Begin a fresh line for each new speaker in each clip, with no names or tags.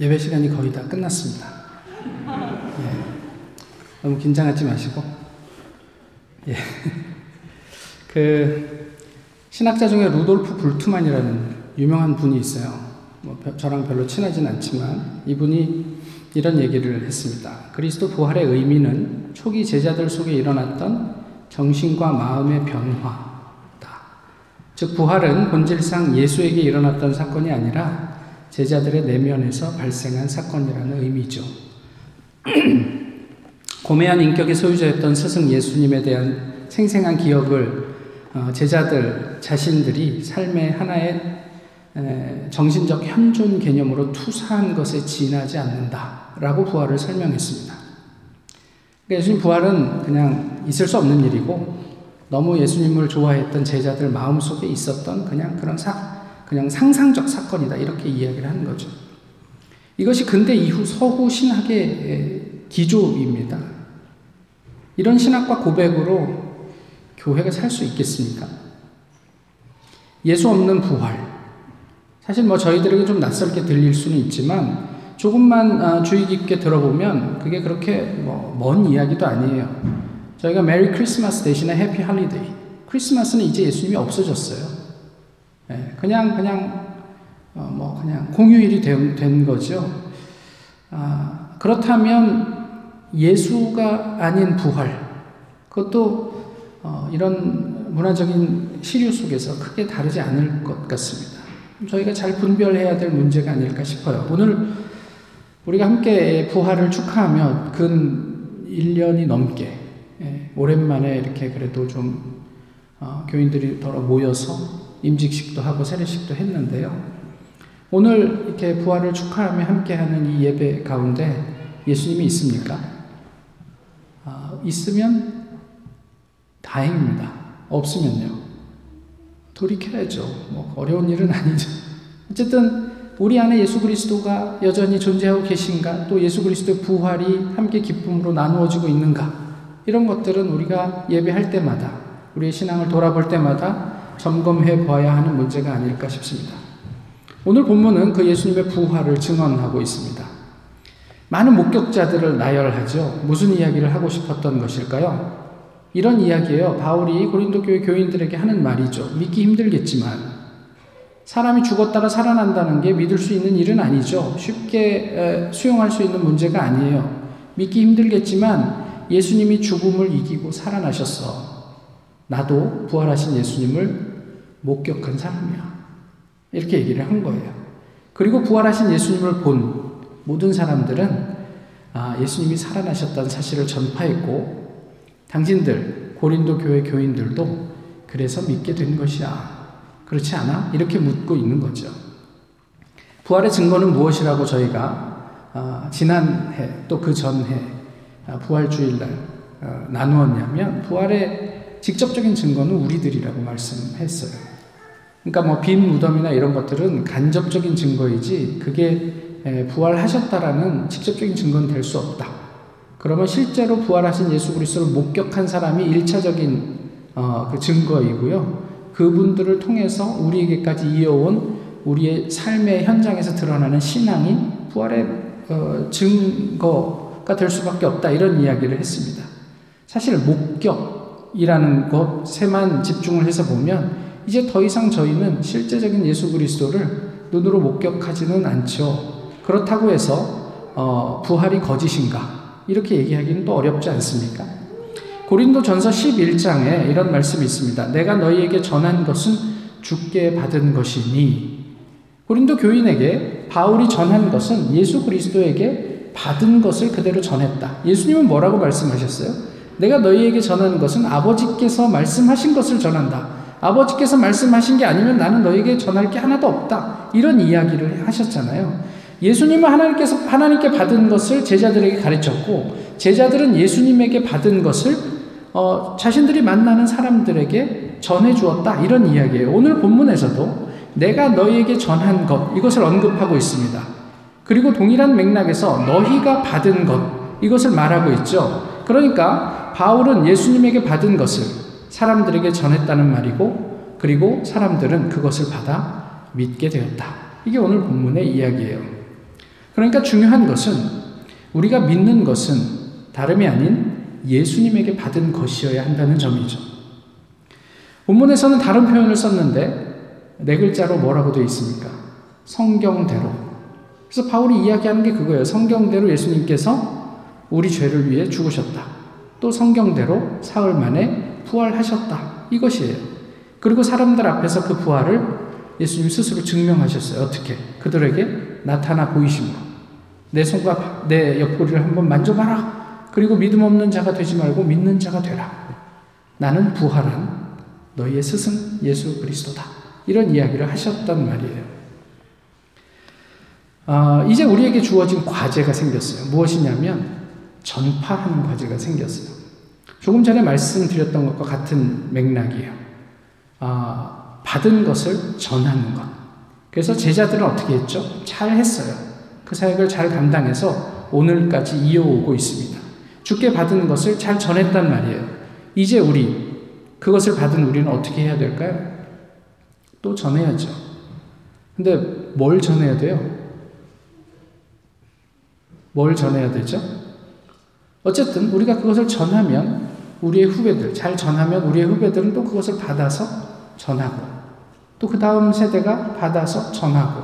예배 시간이 거의 다 끝났습니다. 예. 너무 긴장하지 마시고. 예. 그 신학자 중에 루돌프 불투만이라는 유명한 분이 있어요. 뭐 저랑 별로 친하진 않지만 이분이 이런 얘기를 했습니다. 그리스도 부활의 의미는 초기 제자들 속에 일어났던 정신과 마음의 변화다. 즉 부활은 본질상 예수에게 일어났던 사건이 아니라 제자들의 내면에서 발생한 사건이라는 의미죠. 고매한 인격의 소유자였던 스승 예수님에 대한 생생한 기억을 어, 제자들 자신들이 삶의 하나의 정신적 현존 개념으로 투사한 것에 지나지 않는다라고 부활을 설명했습니다. 그러니까 예수님 부활은 그냥 있을 수 없는 일이고 너무 예수님을 좋아했던 제자들 마음속에 있었던 그냥 그런 사, 그냥 상상적 사건이다. 이렇게 이야기를 하는 거죠. 이것이 근대 이후 서구 신학의 기조입니다. 이런 신학과 고백으로 교회가 살 수 있겠습니까? 예수 없는 부활. 사실 뭐 저희들에게 좀 낯설게 들릴 수는 있지만 조금만 아, 주의 깊게 들어보면 그게 그렇게 뭐 먼 이야기도 아니에요. 저희가 Merry Christmas 대신에 Happy Holiday. 크리스마스는 이제 예수님이 없어졌어요. 예, 그냥 그냥 어, 뭐 그냥 공휴일이 된, 된 거죠. 아, 그렇다면 예수가 아닌 부활 그것도 어, 이런 문화적인 시류 속에서 크게 다르지 않을 것 같습니다. 저희가 잘 분별해야 될 문제가 아닐까 싶어요. 오늘 우리가 함께 부활을 축하하며 근 1년이 넘게 예, 오랜만에 이렇게 그래도 좀 어, 교인들이 더러 모여서 임직식도 하고 세례식도 했는데요. 오늘 이렇게 부활을 축하하며 함께하는 이 예배 가운데 예수님이 있습니까? 아, 있으면 다행입니다. 없으면요. 돌이켜야죠. 뭐 어려운 일은 아니죠. 어쨌든 우리 안에 예수 그리스도가 여전히 존재하고 계신가, 또 예수 그리스도의 부활이 함께 기쁨으로 나누어지고 있는가, 이런 것들은 우리가 예배할 때마다, 우리의 신앙을 돌아볼 때마다 점검해 봐야 하는 문제가 아닐까 싶습니다. 오늘 본문은 그 예수님의 부활을 증언하고 있습니다. 많은 목격자들을 나열하죠. 무슨 이야기를 하고 싶었던 것일까요? 이런 이야기예요. 바울이 고린도 교회 교인들에게 하는 말이죠. 믿기 힘들겠지만 사람이 죽었다가 살아난다는 게 믿을 수 있는 일은 아니죠. 쉽게 수용할 수 있는 문제가 아니에요. 믿기 힘들겠지만 예수님이 죽음을 이기고 살아나셨어. 나도 부활하신 예수님을 목격한 사람이야. 이렇게 얘기를 한 거예요. 그리고 부활하신 예수님을 본 모든 사람들은 아, 예수님이 살아나셨다는 사실을 전파했고, 당신들, 고린도 교회 교인들도 그래서 믿게 된 것이야. 그렇지 않아? 이렇게 묻고 있는 거죠. 부활의 증거는 무엇이라고 저희가 아, 지난해 또 그 전해 아, 부활주일날 아, 나누었냐면 부활의 직접적인 증거는 우리들이라고 말씀했어요. 그러니까 뭐 빈 무덤이나 이런 것들은 간접적인 증거이지 그게 부활하셨다라는 직접적인 증거는 될 수 없다. 그러면 실제로 부활하신 예수 그리스도를 목격한 사람이 일차적인 어, 그 증거이고요. 그분들을 통해서 우리에게까지 이어온 우리의 삶의 현장에서 드러나는 신앙이 부활의 어, 증거가 될 수밖에 없다. 이런 이야기를 했습니다. 사실 목격, 이라는 것에만 집중을 해서 보면 이제 더 이상 저희는 실제적인 예수 그리스도를 눈으로 목격하지는 않죠. 그렇다고 해서 어, 부활이 거짓인가 이렇게 얘기하기는 또 어렵지 않습니까? 고린도 전서 11장에 이런 말씀이 있습니다. 내가 너희에게 전한 것은 죽게 받은 것이니 고린도 교인에게 바울이 전한 것은 예수 그리스도에게 받은 것을 그대로 전했다. 예수님은 뭐라고 말씀하셨어요? 내가 너희에게 전하는 것은 아버지께서 말씀하신 것을 전한다. 아버지께서 말씀하신 게 아니면 나는 너에게 전할 게 하나도 없다. 이런 이야기를 하셨잖아요. 예수님은 하나님께서 하나님께 받은 것을 제자들에게 가르쳤고 제자들은 예수님에게 받은 것을 어, 자신들이 만나는 사람들에게 전해 주었다. 이런 이야기예요. 오늘 본문에서도 내가 너희에게 전한 것 이것을 언급하고 있습니다. 그리고 동일한 맥락에서 너희가 받은 것 이것을 말하고 있죠. 그러니까 바울은 예수님에게 받은 것을 사람들에게 전했다는 말이고, 그리고 사람들은 그것을 받아 믿게 되었다. 이게 오늘 본문의 이야기예요. 그러니까 중요한 것은 우리가 믿는 것은 다름이 아닌 예수님에게 받은 것이어야 한다는 점이죠. 본문에서는 다른 표현을 썼는데 네 글자로 뭐라고 되어 있습니까? 성경대로. 그래서 바울이 이야기하는 게 그거예요. 성경대로 예수님께서 우리 죄를 위해 죽으셨다. 또 성경대로 사흘 만에 부활하셨다. 이것이에요. 그리고 사람들 앞에서 그 부활을 예수님 스스로 증명하셨어요. 어떻게? 그들에게 나타나 보이심으로. 내 손과 내 옆구리를 한번 만져봐라. 그리고 믿음 없는 자가 되지 말고 믿는 자가 되라. 나는 부활한 너희의 스승 예수 그리스도다. 이런 이야기를 하셨단 말이에요. 어, 이제 우리에게 주어진 과제가 생겼어요. 무엇이냐면 전파하는 과제가 생겼어요. 조금 전에 말씀드렸던 것과 같은 맥락이에요. 어, 받은 것을 전하는 것. 그래서 제자들은 어떻게 했죠? 잘 했어요. 그 사역을 잘 감당해서 오늘까지 이어오고 있습니다. 주께 받은 것을 잘 전했단 말이에요. 이제 우리, 그것을 받은 우리는 어떻게 해야 될까요? 또 전해야죠. 근데 뭘 전해야 돼요? 뭘 전해야 되죠? 어쨌든 우리가 그것을 전하면 우리의 후배들, 잘 전하면 우리의 후배들은 또 그것을 받아서 전하고 또 그 다음 세대가 받아서 전하고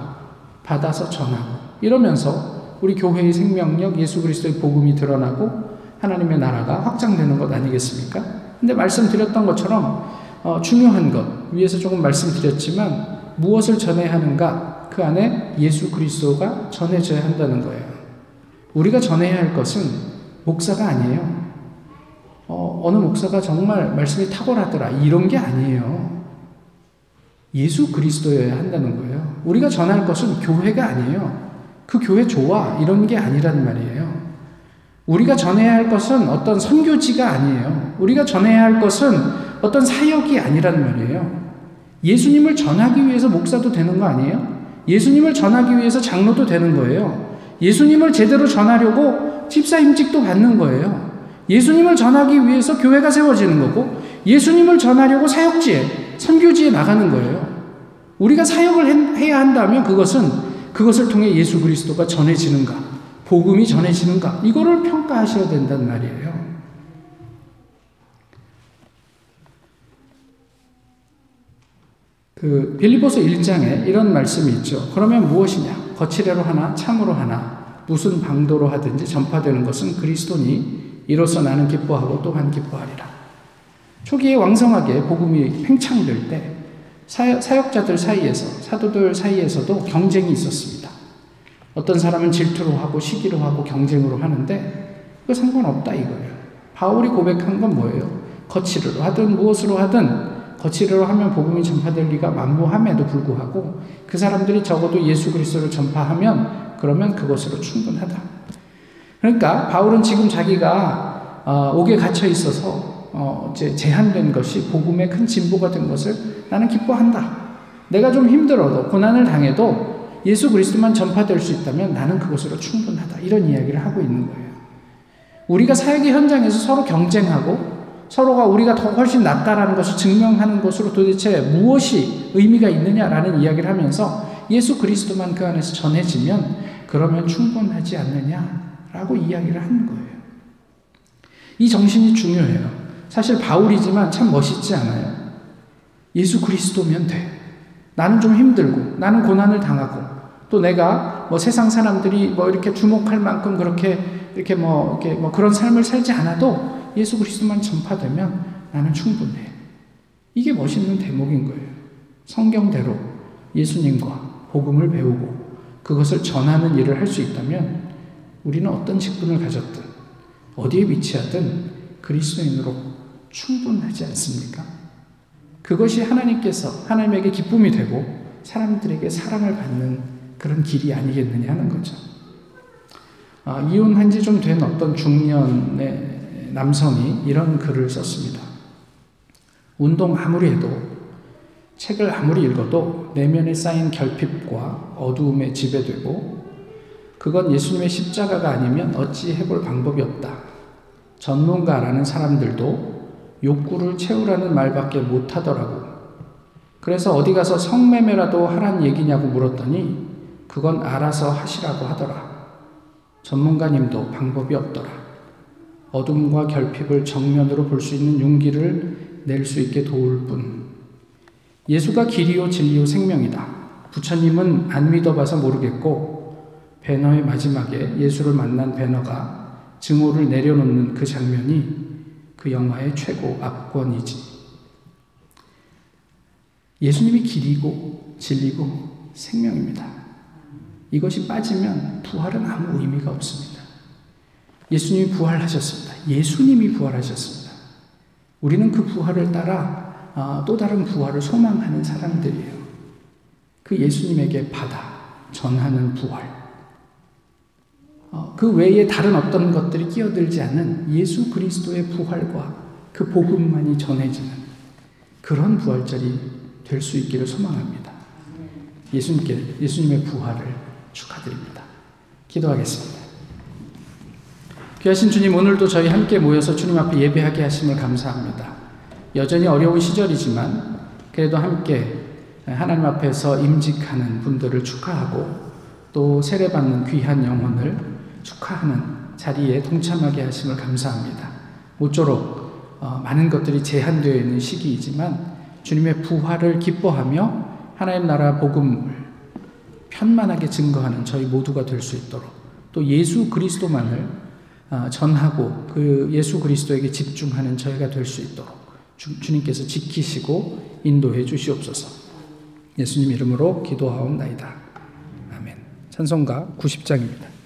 받아서 전하고 이러면서 우리 교회의 생명력, 예수 그리스도의 복음이 드러나고 하나님의 나라가 확장되는 것 아니겠습니까? 근데 말씀드렸던 것처럼 어, 중요한 것 위에서 조금 말씀드렸지만 무엇을 전해야 하는가 그 안에 예수 그리스도가 전해져야 한다는 거예요. 우리가 전해야 할 것은 목사가 아니에요. 어, 어느 목사가 정말 말씀이 탁월하더라 이런 게 아니에요. 예수 그리스도여야 한다는 거예요. 우리가 전할 것은 교회가 아니에요. 그 교회 좋아 이런 게 아니란 말이에요. 우리가 전해야 할 것은 어떤 선교지가 아니에요. 우리가 전해야 할 것은 어떤 사역이 아니란 말이에요. 예수님을 전하기 위해서 목사도 되는 거 아니에요? 예수님을 전하기 위해서 장로도 되는 거예요. 예수님을 제대로 전하려고 집사임직도 받는 거예요. 예수님을 전하기 위해서 교회가 세워지는 거고 예수님을 전하려고 사역지에 선교지에 나가는 거예요. 우리가 사역을 해야 한다면 그것은 그것을 통해 예수 그리스도가 전해지는가, 복음이 전해지는가 이거를 평가하셔야 된단 말이에요. 그 빌리보서 1장에 이런 말씀이 있죠. 그러면 무엇이냐? 거칠애로 하나 참으로 하나 무슨 방도로 하든지 전파되는 것은 그리스도니 이로써 나는 기뻐하고 또한 기뻐하리라. 초기에 왕성하게 복음이 팽창될 때 사역자들 사이에서 사도들 사이에서도 경쟁이 있었습니다. 어떤 사람은 질투로 하고 시기로 하고 경쟁으로 하는데 그 상관없다 이거예요. 바울이 고백한 건 뭐예요? 거칠으로 하든 무엇으로 하든 거칠으로 하면 복음이 전파될 리가 만무함에도 불구하고 그 사람들이 적어도 예수 그리스도를 전파하면 그러면 그것으로 충분하다. 그러니까 바울은 지금 자기가 어, 옥에 갇혀 있어서 어, 이제 제한된 것이 복음의 큰 진보가 된 것을 나는 기뻐한다. 내가 좀 힘들어도 고난을 당해도 예수 그리스도만 전파될 수 있다면 나는 그것으로 충분하다. 이런 이야기를 하고 있는 거예요. 우리가 사역의 현장에서 서로 경쟁하고 서로가 우리가 더 훨씬 낫다라는 것을 증명하는 것으로 도대체 무엇이 의미가 있느냐라는 이야기를 하면서 예수 그리스도만 그 안에서 전해지면 그러면 충분하지 않느냐라고 이야기를 하는 거예요. 이 정신이 중요해요. 사실 바울이지만 참 멋있지 않아요? 예수 그리스도면 돼. 나는 좀 힘들고, 나는 고난을 당하고, 또 내가 뭐 세상 사람들이 뭐 이렇게 주목할 만큼 그렇게, 이렇게 뭐, 이렇게 뭐 그런 삶을 살지 않아도 예수 그리스도만 전파되면 나는 충분해. 이게 멋있는 대목인 거예요. 성경대로 예수님과 복음을 배우고 그것을 전하는 일을 할 수 있다면 우리는 어떤 직분을 가졌든 어디에 위치하든 그리스도인으로 충분하지 않습니까? 그것이 하나님께서 하나님에게 기쁨이 되고 사람들에게 사랑을 받는 그런 길이 아니겠느냐 하는 거죠. 아, 이혼한 지 좀 된 어떤 중년의 남성이 이런 글을 썼습니다. 운동 아무리 해도 책을 아무리 읽어도 내면에 쌓인 결핍과 어두움에 지배되고 그건 예수님의 십자가가 아니면 어찌 해볼 방법이 없다. 전문가라는 사람들도 욕구를 채우라는 말밖에 못하더라고. 그래서 어디 가서 성매매라도 하란 얘기냐고 물었더니 그건 알아서 하시라고 하더라. 전문가님도 방법이 없더라. 어둠과 결핍을 정면으로 볼 수 있는 용기를 낼 수 있게 도울 뿐. 예수가 길이요 진리요 생명이다. 부처님은 안 믿어봐서 모르겠고 배너의 마지막에 예수를 만난 배너가 증오를 내려놓는 그 장면이 그 영화의 최고 압권이지. 예수님이 길이고 진리고 생명입니다. 이것이 빠지면 부활은 아무 의미가 없습니다. 예수님이 부활하셨습니다. 예수님이 부활하셨습니다. 우리는 그 부활을 따라 아, 또 다른 부활을 소망하는 사람들이에요. 그 예수님에게 받아 전하는 부활. 어, 그 외에 다른 어떤 것들이 끼어들지 않은 예수 그리스도의 부활과 그 복음만이 전해지는 그런 부활절이 될 수 있기를 소망합니다. 예수님께 예수님의 부활을 축하드립니다. 기도하겠습니다. 귀하신 주님, 오늘도 저희 함께 모여서 주님 앞에 예배하게 하심을 감사합니다. 여전히 어려운 시절이지만 그래도 함께 하나님 앞에서 임직하는 분들을 축하하고 또 세례받는 귀한 영혼을 축하하는 자리에 동참하게 하심을 감사합니다. 모쪼록 어, 많은 것들이 제한되어 있는 시기이지만 주님의 부활을 기뻐하며 하나님 나라 복음을 편만하게 증거하는 저희 모두가 될 수 있도록 또 예수 그리스도만을 어, 전하고 그 예수 그리스도에게 집중하는 저희가 될 수 있도록 주, 주님께서 지키시고 인도해 주시옵소서. 예수님 이름으로 기도하옵나이다. 아멘. 찬송가 90장입니다.